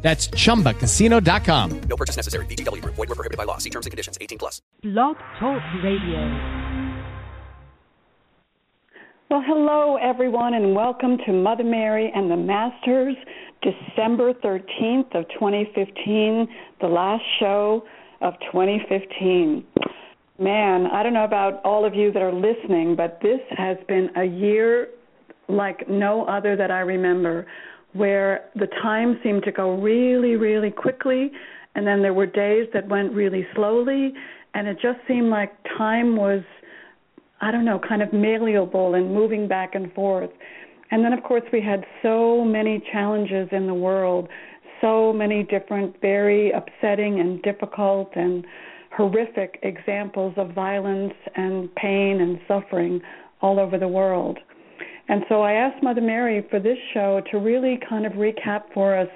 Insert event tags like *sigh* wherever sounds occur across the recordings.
That's chumbacasino.com. No purchase necessary. VGW Group. Void were prohibited by law. See terms and conditions. 18 plus. Blog Talk Radio. Well, hello, everyone, and welcome to Mother Mary and the Masters, December 13th of 2015, the last show of 2015. Man, I don't know about all of you that are listening, but this has been a year like no other that I remember where the time seemed to go really, really quickly, and then there were days that went really slowly, and it just seemed like time was, I don't know, kind of malleable and moving back and forth. And then, of course, we had so many challenges in the world, so many different, very upsetting and difficult and horrific examples of violence and pain and suffering all over the world. And so I asked Mother Mary for this show to really kind of recap for us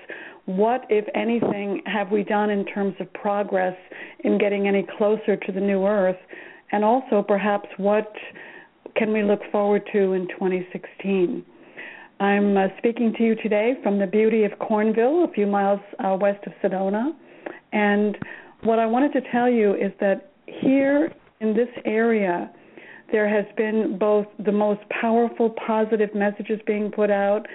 what, if anything, have we done in terms of progress in getting any closer to the new earth, and also perhaps what can we look forward to in 2016. I'm uh, speaking to you today from the beauty of Cornville, a few miles uh, west of Sedona. And what I wanted to tell you is that here in this area, there has been both the most powerful positive messages being put out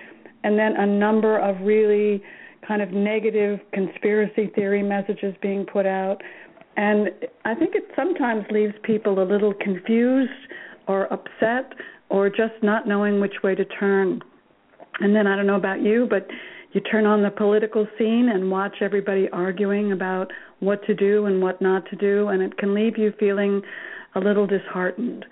and then a number of really kind of negative conspiracy theory messages being put out. And I think it sometimes leaves people a little confused or upset or just not knowing which way to turn. And then I don't know about you, but you turn on the political scene and watch everybody arguing about what to do and what not to do, and it can leave you feeling a little disheartened.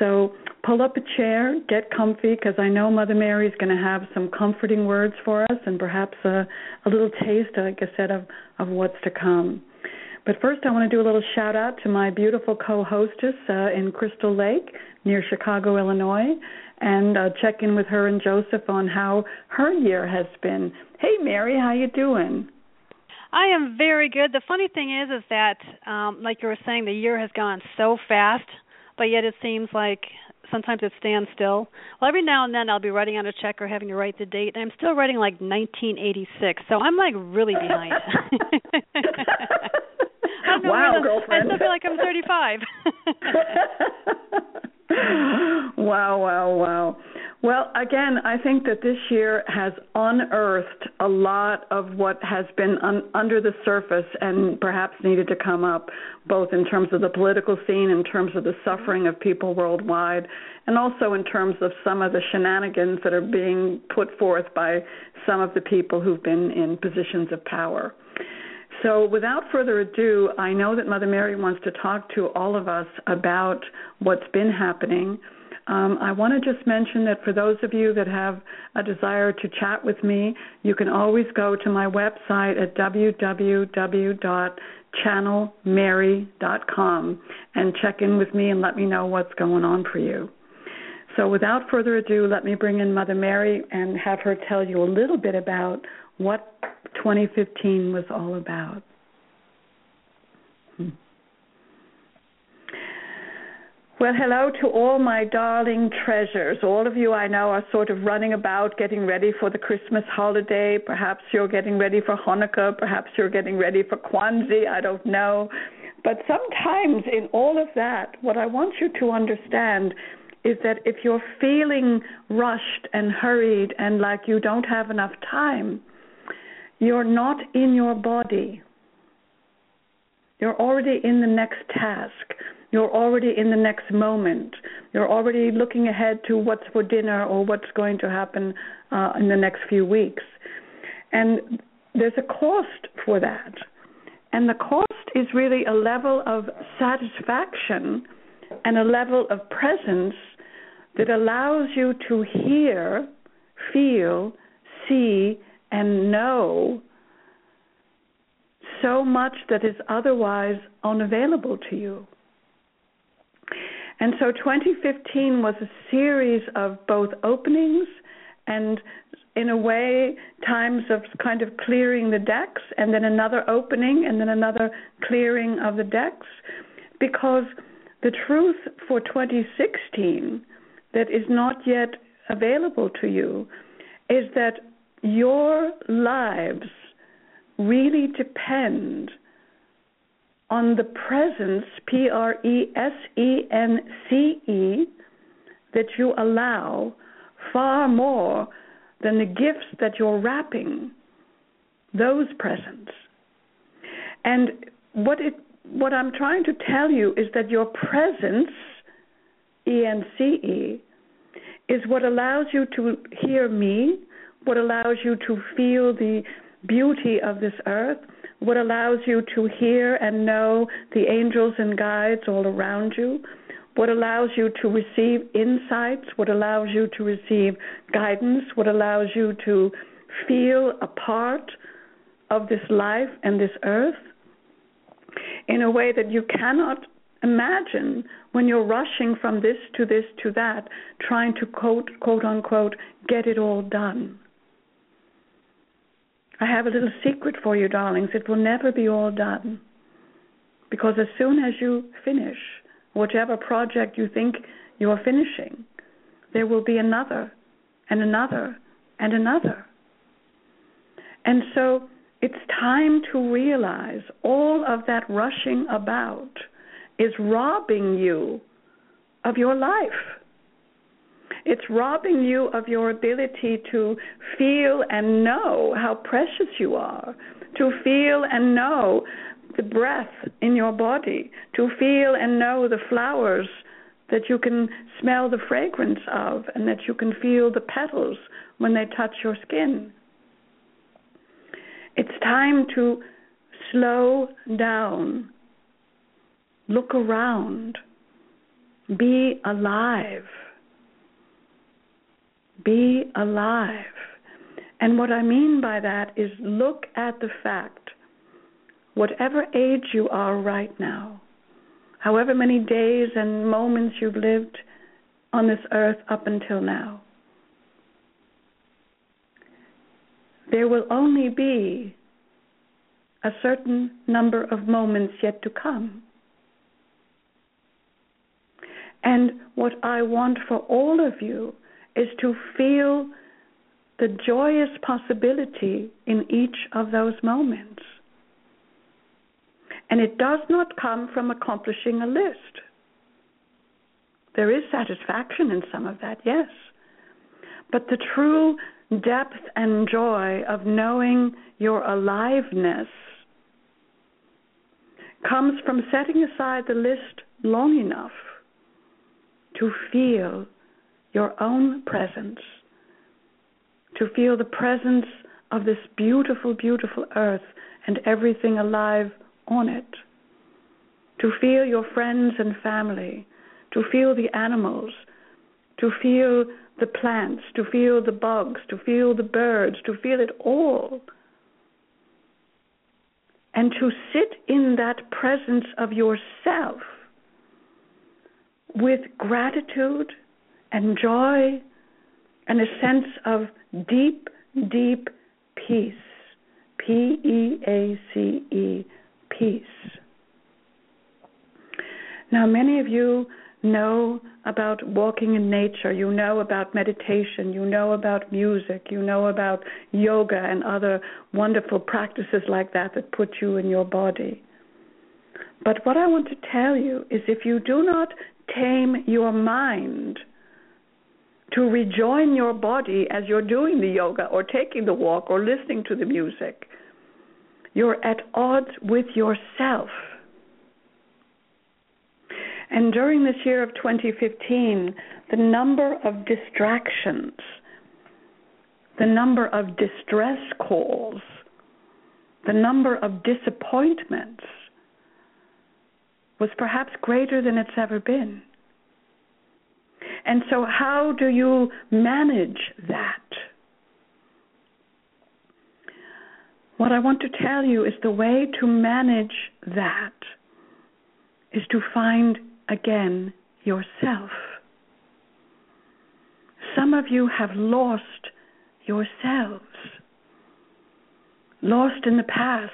So pull up a chair, get comfy, because I know Mother Mary is going to have some comforting words for us and perhaps a, a little taste, like I said, of, of what's to come. But first, I want to do a little shout out to my beautiful co-hostess uh, in Crystal Lake near Chicago, Illinois, and uh, check in with her and Joseph on how her year has been. Hey, Mary, how you doing? I am very good. The funny thing is, is that, um, like you were saying, the year has gone so fast but yet it seems like sometimes it stands still. Well, every now and then I'll be writing on a check or having to write the date, and I'm still writing like 1986. So I'm like really behind. *laughs* wow, girlfriend! I still feel like I'm 35. *laughs* *laughs* wow, wow, wow. Well, again, I think that this year has unearthed a lot of what has been un- under the surface and perhaps needed to come up, both in terms of the political scene, in terms of the suffering of people worldwide, and also in terms of some of the shenanigans that are being put forth by some of the people who've been in positions of power. So, without further ado, I know that Mother Mary wants to talk to all of us about what's been happening um, I want to just mention that for those of you that have a desire to chat with me, you can always go to my website at www.channelmary.com and check in with me and let me know what's going on for you. So, without further ado, let me bring in Mother Mary and have her tell you a little bit about what 2015 was all about. Hmm. Well, hello to all my darling treasures. All of you I know are sort of running about getting ready for the Christmas holiday. Perhaps you're getting ready for Hanukkah. Perhaps you're getting ready for Kwanzaa. I don't know. But sometimes in all of that, what I want you to understand is that if you're feeling rushed and hurried and like you don't have enough time, you're not in your body. You're already in the next task you're already in the next moment. You're already looking ahead to what's for dinner or what's going to happen uh, in the next few weeks. And there's a cost for that. And the cost is really a level of satisfaction and a level of presence that allows you to hear, feel, see, and know so much that is otherwise unavailable to you. And so 2015 was a series of both openings and, in a way, times of kind of clearing the decks, and then another opening, and then another clearing of the decks. Because the truth for 2016 that is not yet available to you is that your lives really depend on the presence, P R E S E N C E, that you allow far more than the gifts that you're wrapping those presents. And what it what I'm trying to tell you is that your presence, E N C E, is what allows you to hear me, what allows you to feel the beauty of this earth, what allows you to hear and know the angels and guides all around you, what allows you to receive insights, what allows you to receive guidance, what allows you to feel a part of this life and this earth in a way that you cannot imagine when you're rushing from this to this to that, trying to quote, quote unquote, get it all done. I have a little secret for you, darlings. It will never be all done. Because as soon as you finish whatever project you think you are finishing, there will be another and another and another. And so it's time to realize all of that rushing about is robbing you of your life. It's robbing you of your ability to feel and know how precious you are, to feel and know the breath in your body, to feel and know the flowers that you can smell the fragrance of and that you can feel the petals when they touch your skin. It's time to slow down, look around, be alive. Be alive. And what I mean by that is look at the fact, whatever age you are right now, however many days and moments you've lived on this earth up until now, there will only be a certain number of moments yet to come. And what I want for all of you is to feel the joyous possibility in each of those moments. And it does not come from accomplishing a list. There is satisfaction in some of that, yes. But the true depth and joy of knowing your aliveness comes from setting aside the list long enough to feel your own presence, to feel the presence of this beautiful, beautiful earth and everything alive on it, to feel your friends and family, to feel the animals, to feel the plants, to feel the bugs, to feel the birds, to feel it all. And to sit in that presence of yourself with gratitude and joy and a sense of deep, deep peace. P E A C E, peace. Now, many of you know about walking in nature, you know about meditation, you know about music, you know about yoga and other wonderful practices like that that put you in your body. But what I want to tell you is if you do not tame your mind, to rejoin your body as you're doing the yoga or taking the walk or listening to the music. You're at odds with yourself. And during this year of 2015, the number of distractions, the number of distress calls, the number of disappointments was perhaps greater than it's ever been. And so, how do you manage that? what I want to tell you is the way to manage that is to find again yourself. Some of you have lost yourselves, lost in the past,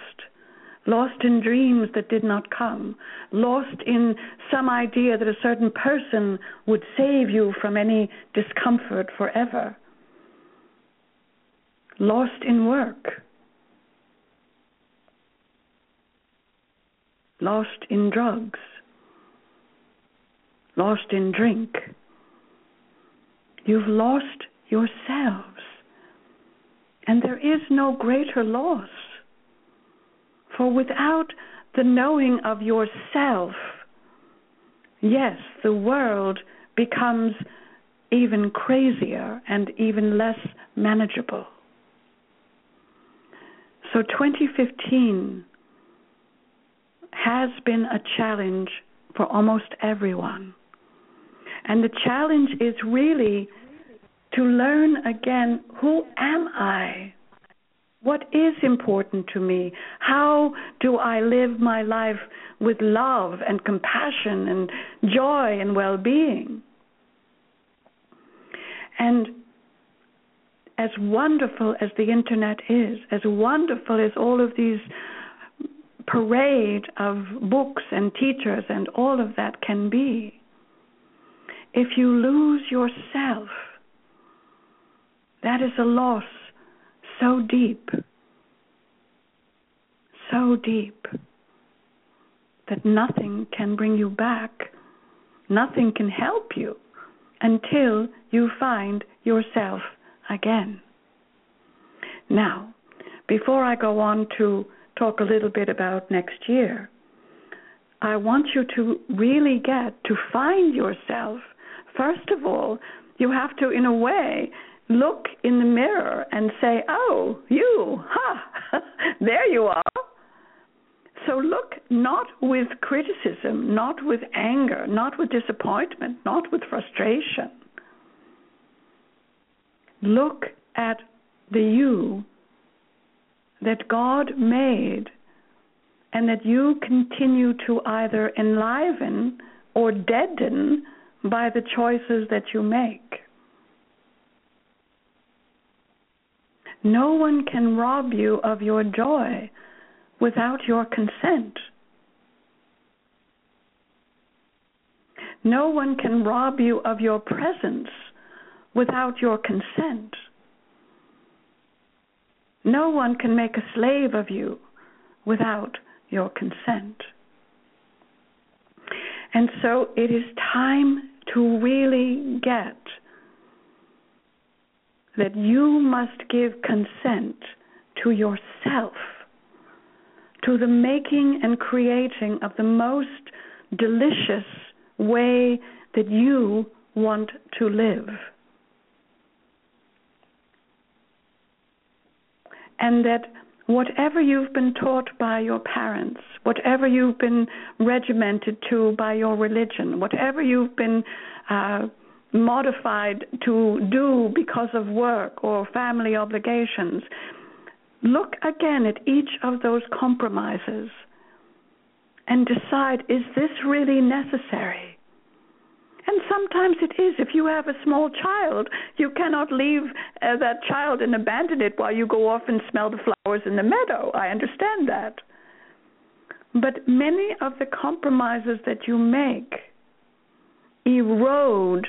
lost in dreams that did not come, lost in some idea that a certain person would save you from any discomfort forever, lost in work, lost in drugs, lost in drink. You've lost yourselves. And there is no greater loss. For without the knowing of yourself, yes, the world becomes even crazier and even less manageable. So 2015 has been a challenge for almost everyone. And the challenge is really to learn again who am I? What is important to me? How do I live my life with love and compassion and joy and well being? And as wonderful as the internet is, as wonderful as all of these parade of books and teachers and all of that can be, if you lose yourself, that is a loss so deep, so deep, that nothing can bring you back. Nothing can help you until you find yourself again. Now, before I go on to talk a little bit about next year, I want you to really get to find yourself. First of all, you have to, in a way, look in the mirror and say, Oh, you, ha, *laughs* there you are. So look not with criticism, not with anger, not with disappointment, not with frustration. Look at the you that God made and that you continue to either enliven or deaden by the choices that you make. No one can rob you of your joy without your consent. No one can rob you of your presence without your consent. No one can make a slave of you without your consent. And so it is time to really get that you must give consent to yourself, to the making and creating of the most delicious way that you want to live. and that whatever you've been taught by your parents, whatever you've been regimented to by your religion, whatever you've been uh, modified to do because of work or family obligations, look again at each of those compromises and decide is this really necessary? And sometimes it is. If you have a small child, you cannot leave uh, that child and abandon it while you go off and smell the flowers in the meadow. I understand that. But many of the compromises that you make erode,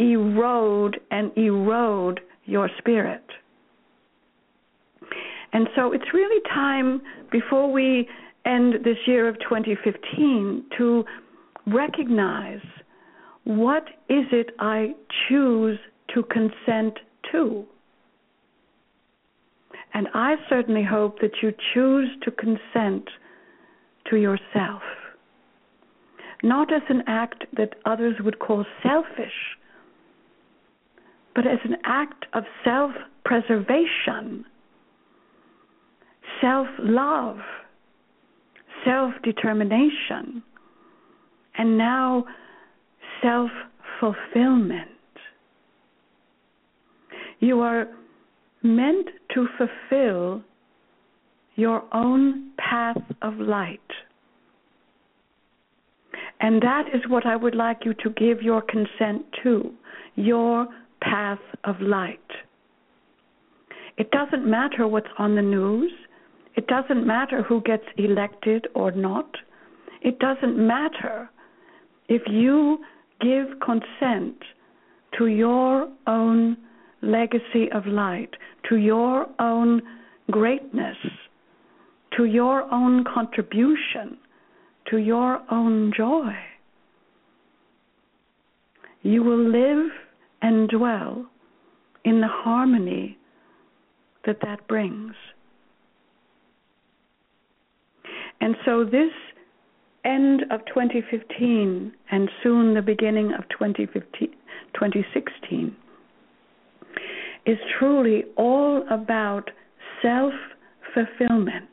erode, and erode your spirit. And so it's really time before we end this year of 2015 to recognize what is it I choose to consent to? And I certainly hope that you choose to consent to yourself. Not as an act that others would call selfish, but as an act of self preservation, self love, self determination, and now self fulfillment. You are meant to fulfill your own path of light. And that is what I would like you to give your consent to your path of light. It doesn't matter what's on the news. It doesn't matter who gets elected or not. It doesn't matter if you give consent to your own legacy of light, to your own greatness, to your own contribution, to your own joy. You will live and dwell in the harmony that that brings. And so, this end of 2015 and soon the beginning of 2016 is truly all about self fulfillment.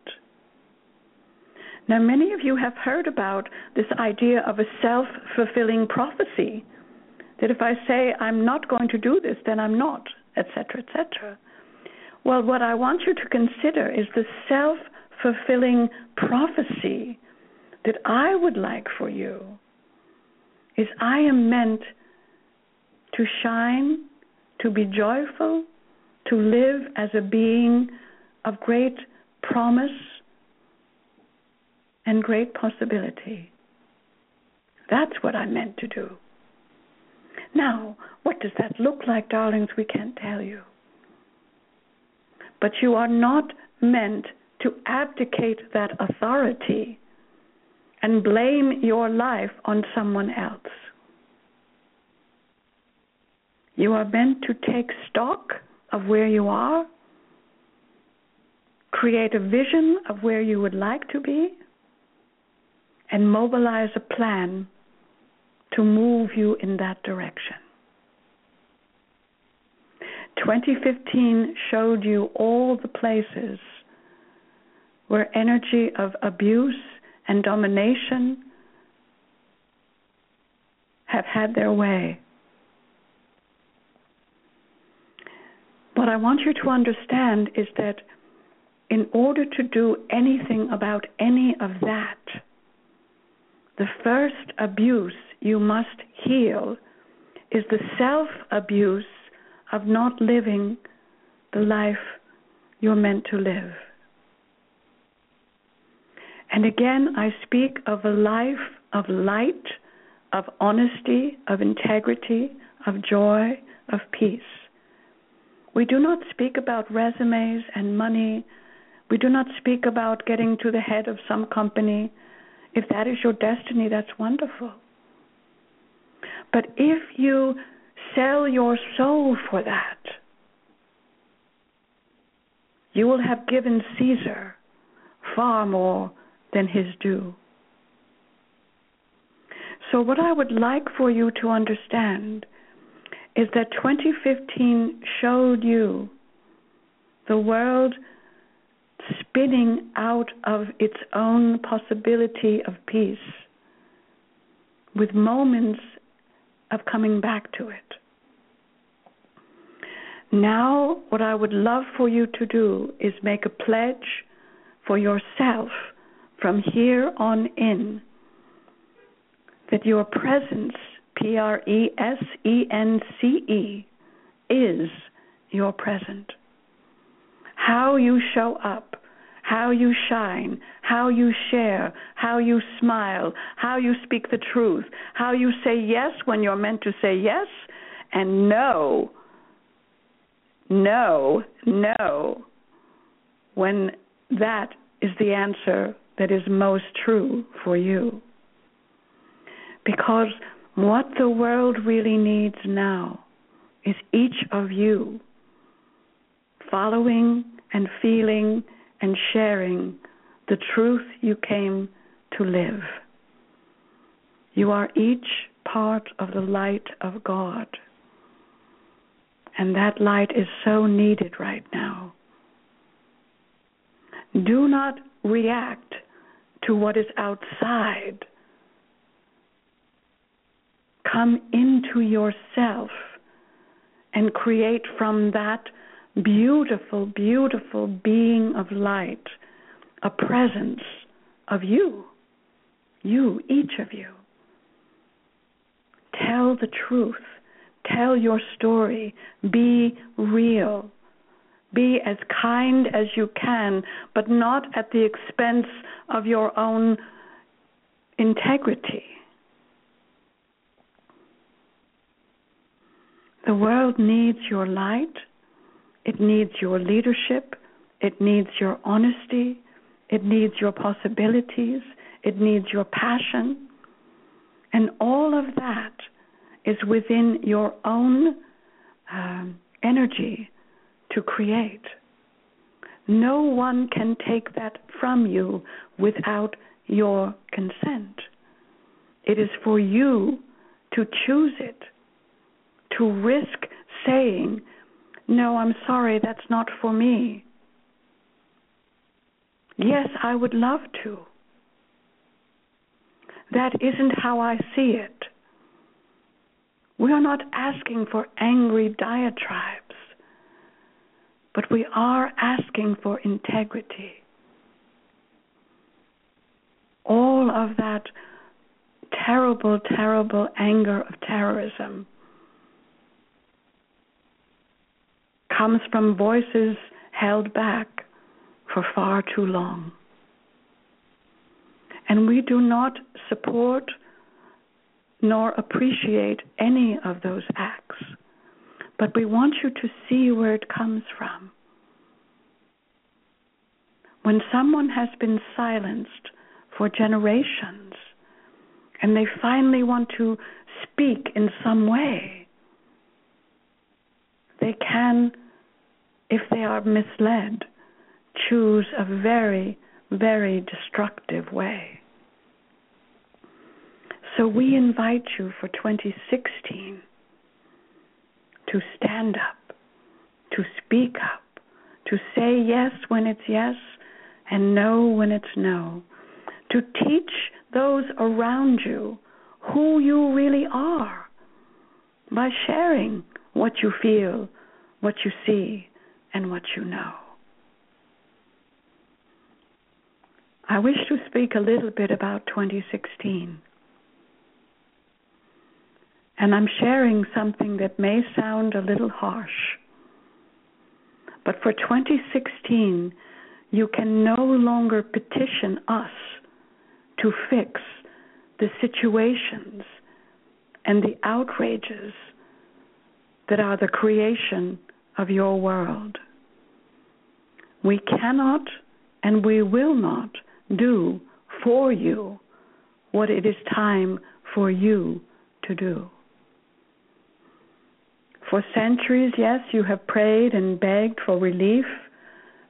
Now, many of you have heard about this idea of a self fulfilling prophecy that if I say I'm not going to do this, then I'm not, etc., etc. Well, what I want you to consider is the self fulfilling prophecy that I would like for you is I am meant to shine, to be joyful, to live as a being of great promise and great possibility. That's what I'm meant to do. Now, what does that look like, darlings? We can't tell you. But you are not meant to abdicate that authority and blame your life on someone else. You are meant to take stock of where you are, create a vision of where you would like to be, and mobilize a plan to move you in that direction. 2015 showed you all the places where energy of abuse and domination have had their way. What I want you to understand is that in order to do anything about any of that, the first abuse you must heal is the self abuse of not living the life you're meant to live. And again, I speak of a life of light, of honesty, of integrity, of joy, of peace. We do not speak about resumes and money. We do not speak about getting to the head of some company. If that is your destiny, that's wonderful. But if you sell your soul for that, you will have given Caesar far more than his due. So, what I would like for you to understand is that 2015 showed you the world spinning out of its own possibility of peace with moments of coming back to it. Now, what I would love for you to do is make a pledge for yourself from here on in that your presence, P R E S E N C E, is your present. How you show up, how you shine, how you share, how you smile, how you speak the truth, how you say yes when you're meant to say yes, and no, no, no, when that is the answer that is most true for you. Because what the world really needs now is each of you following and feeling and sharing the truth you came to live. You are each part of the light of God. And that light is so needed right now. Do not react to what is outside. Come into yourself and create from that beautiful, beautiful being of light a presence of you, you, each of you. Tell the truth. Tell your story. Be real. Be as kind as you can, but not at the expense of your own integrity. The world needs your light. It needs your leadership. It needs your honesty. It needs your possibilities. It needs your passion. And all of that is within your own um, energy to create. No one can take that from you without your consent. It is for you to choose it to risk saying, No, I'm sorry, that's not for me. Yes, I would love to. That isn't how I see it. We are not asking for angry diatribes, but we are asking for integrity. All of that terrible, terrible anger of terrorism comes from voices held back for far too long. And we do not support nor appreciate any of those acts, but we want you to see where it comes from. When someone has been silenced for generations and they finally want to speak in some way, they can if they are misled, choose a very, very destructive way. So we invite you for 2016 to stand up, to speak up, to say yes when it's yes and no when it's no, to teach those around you who you really are by sharing what you feel, what you see, and what you know. I wish to speak a little bit about 2016. And I'm sharing something that may sound a little harsh. But for 2016, you can no longer petition us to fix the situations and the outrages that are the creation of your world. We cannot and we will not do for you what it is time for you to do. For centuries, yes, you have prayed and begged for relief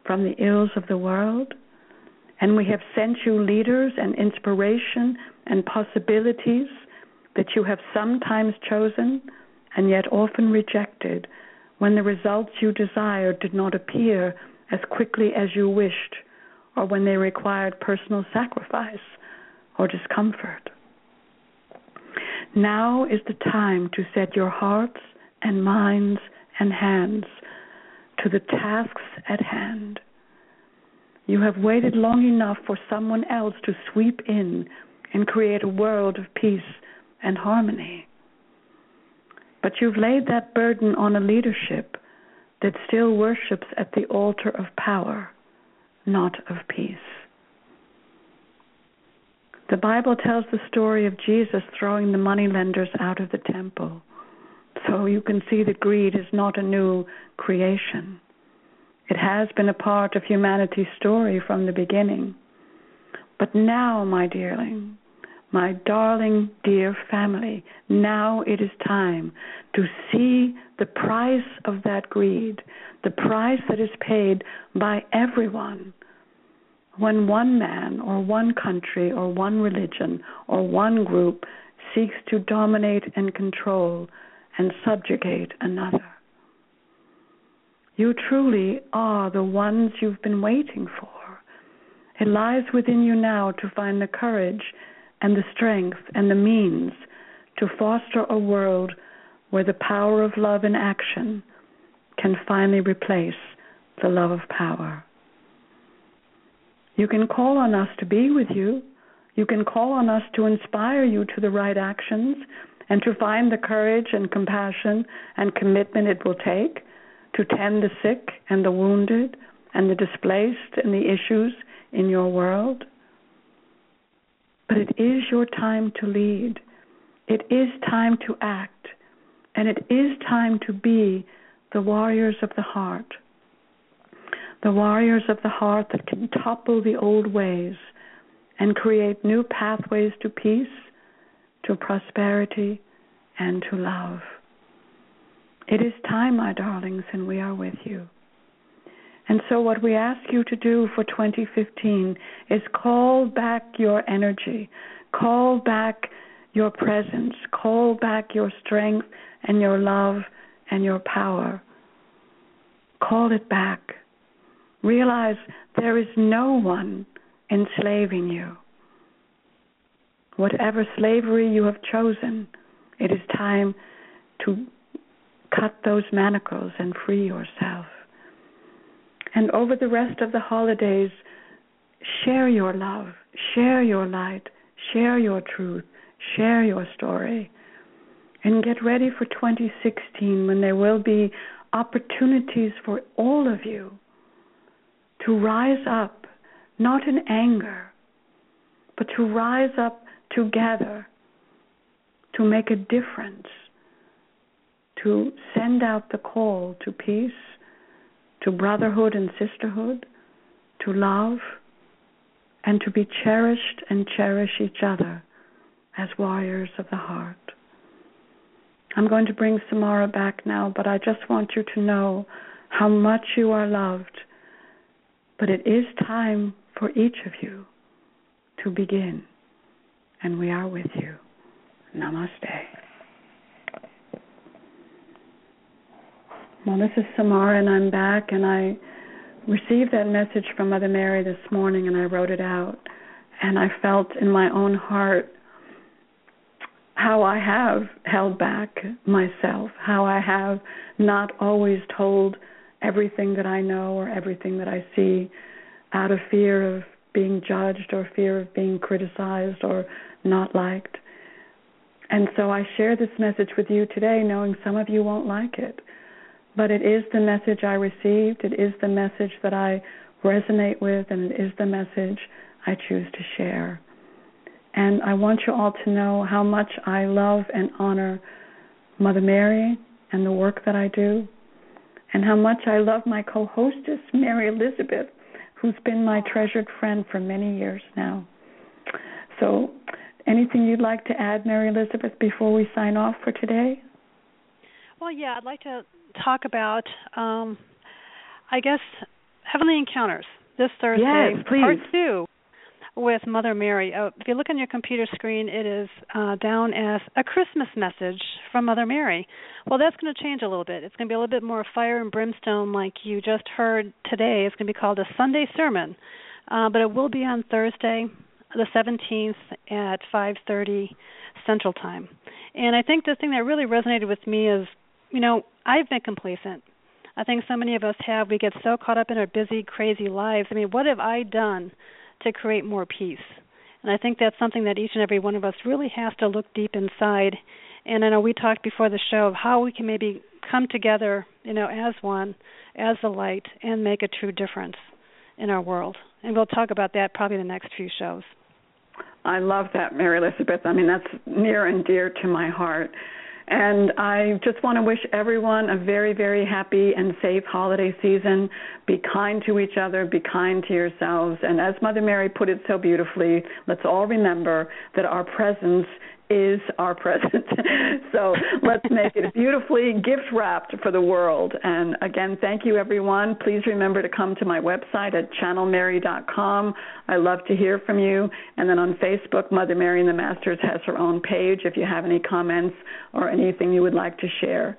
from the ills of the world, and we have sent you leaders and inspiration and possibilities that you have sometimes chosen and yet often rejected when the results you desired did not appear as quickly as you wished, or when they required personal sacrifice or discomfort. Now is the time to set your hearts and minds and hands to the tasks at hand. You have waited long enough for someone else to sweep in and create a world of peace and harmony. But you've laid that burden on a leadership that still worships at the altar of power, not of peace. The Bible tells the story of Jesus throwing the moneylenders out of the temple. So you can see that greed is not a new creation. It has been a part of humanity's story from the beginning. But now, my dearling, my darling, dear family, now it is time to see the price of that greed, the price that is paid by everyone when one man or one country or one religion or one group seeks to dominate and control and subjugate another. You truly are the ones you've been waiting for. It lies within you now to find the courage and the strength and the means to foster a world where the power of love in action can finally replace the love of power. You can call on us to be with you. You can call on us to inspire you to the right actions and to find the courage and compassion and commitment it will take to tend the sick and the wounded and the displaced and the issues in your world. But it is your time to lead. It is time to act. And it is time to be the warriors of the heart. The warriors of the heart that can topple the old ways and create new pathways to peace, to prosperity, and to love. It is time, my darlings, and we are with you. And so, what we ask you to do for 2015 is call back your energy, call back your presence, call back your strength and your love and your power. Call it back. Realize there is no one enslaving you. Whatever slavery you have chosen, it is time to cut those manacles and free yourself. And over the rest of the holidays, share your love, share your light, share your truth, share your story. And get ready for 2016 when there will be opportunities for all of you to rise up, not in anger, but to rise up together to make a difference, to send out the call to peace, to brotherhood and sisterhood, to love, and to be cherished and cherish each other as warriors of the heart. I'm going to bring Samarah back now, but I just want you to know how much you are loved. But it is time for each of you to begin, and we are with you. Namaste. Well, this is Samarah, and I'm back, and I received that message from Mother Mary this morning, and I wrote it out. And I felt in my own heart how I have held back myself, how I have not always told everything that I know or everything that I see out of fear of being judged or fear of being criticized or not liked. And so I share this message with you today, knowing some of you won't like it. But it is the message I received, it is the message that I resonate with, and it is the message I choose to share. And I want you all to know how much I love and honor Mother Mary and the work that I do, and how much I love my co hostess, Mary Elizabeth, who's been my treasured friend for many years now. So Anything you'd like to add, Mary Elizabeth, before we sign off for today? Well, yeah, I'd like to talk about, um, I guess, Heavenly Encounters this Thursday, yes, please. part two, with Mother Mary. Uh, if you look on your computer screen, it is uh, down as a Christmas message from Mother Mary. Well, that's going to change a little bit. It's going to be a little bit more fire and brimstone, like you just heard today. It's going to be called a Sunday Sermon, uh, but it will be on Thursday the 17th at 5:30 Central Time. And I think the thing that really resonated with me is, you know, I've been complacent. I think so many of us have. We get so caught up in our busy, crazy lives. I mean, what have I done to create more peace? And I think that's something that each and every one of us really has to look deep inside. And I know we talked before the show of how we can maybe come together, you know, as one, as the light, and make a true difference in our world. And we'll talk about that probably in the next few shows. I love that, Mary Elizabeth. I mean, that's near and dear to my heart. And I just want to wish everyone a very, very happy and safe holiday season. Be kind to each other, be kind to yourselves. And as Mother Mary put it so beautifully, let's all remember that our presence is our present. *laughs* so let's make it beautifully gift wrapped for the world. And again, thank you, everyone. Please remember to come to my website at channelmary.com. I love to hear from you. And then on Facebook, Mother Mary and the Masters has her own page if you have any comments or anything you would like to share.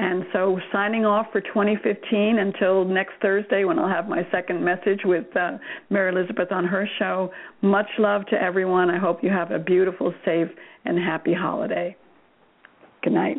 And so, signing off for 2015 until next Thursday when I'll have my second message with uh, Mary Elizabeth on her show. Much love to everyone. I hope you have a beautiful, safe, and happy holiday. Good night.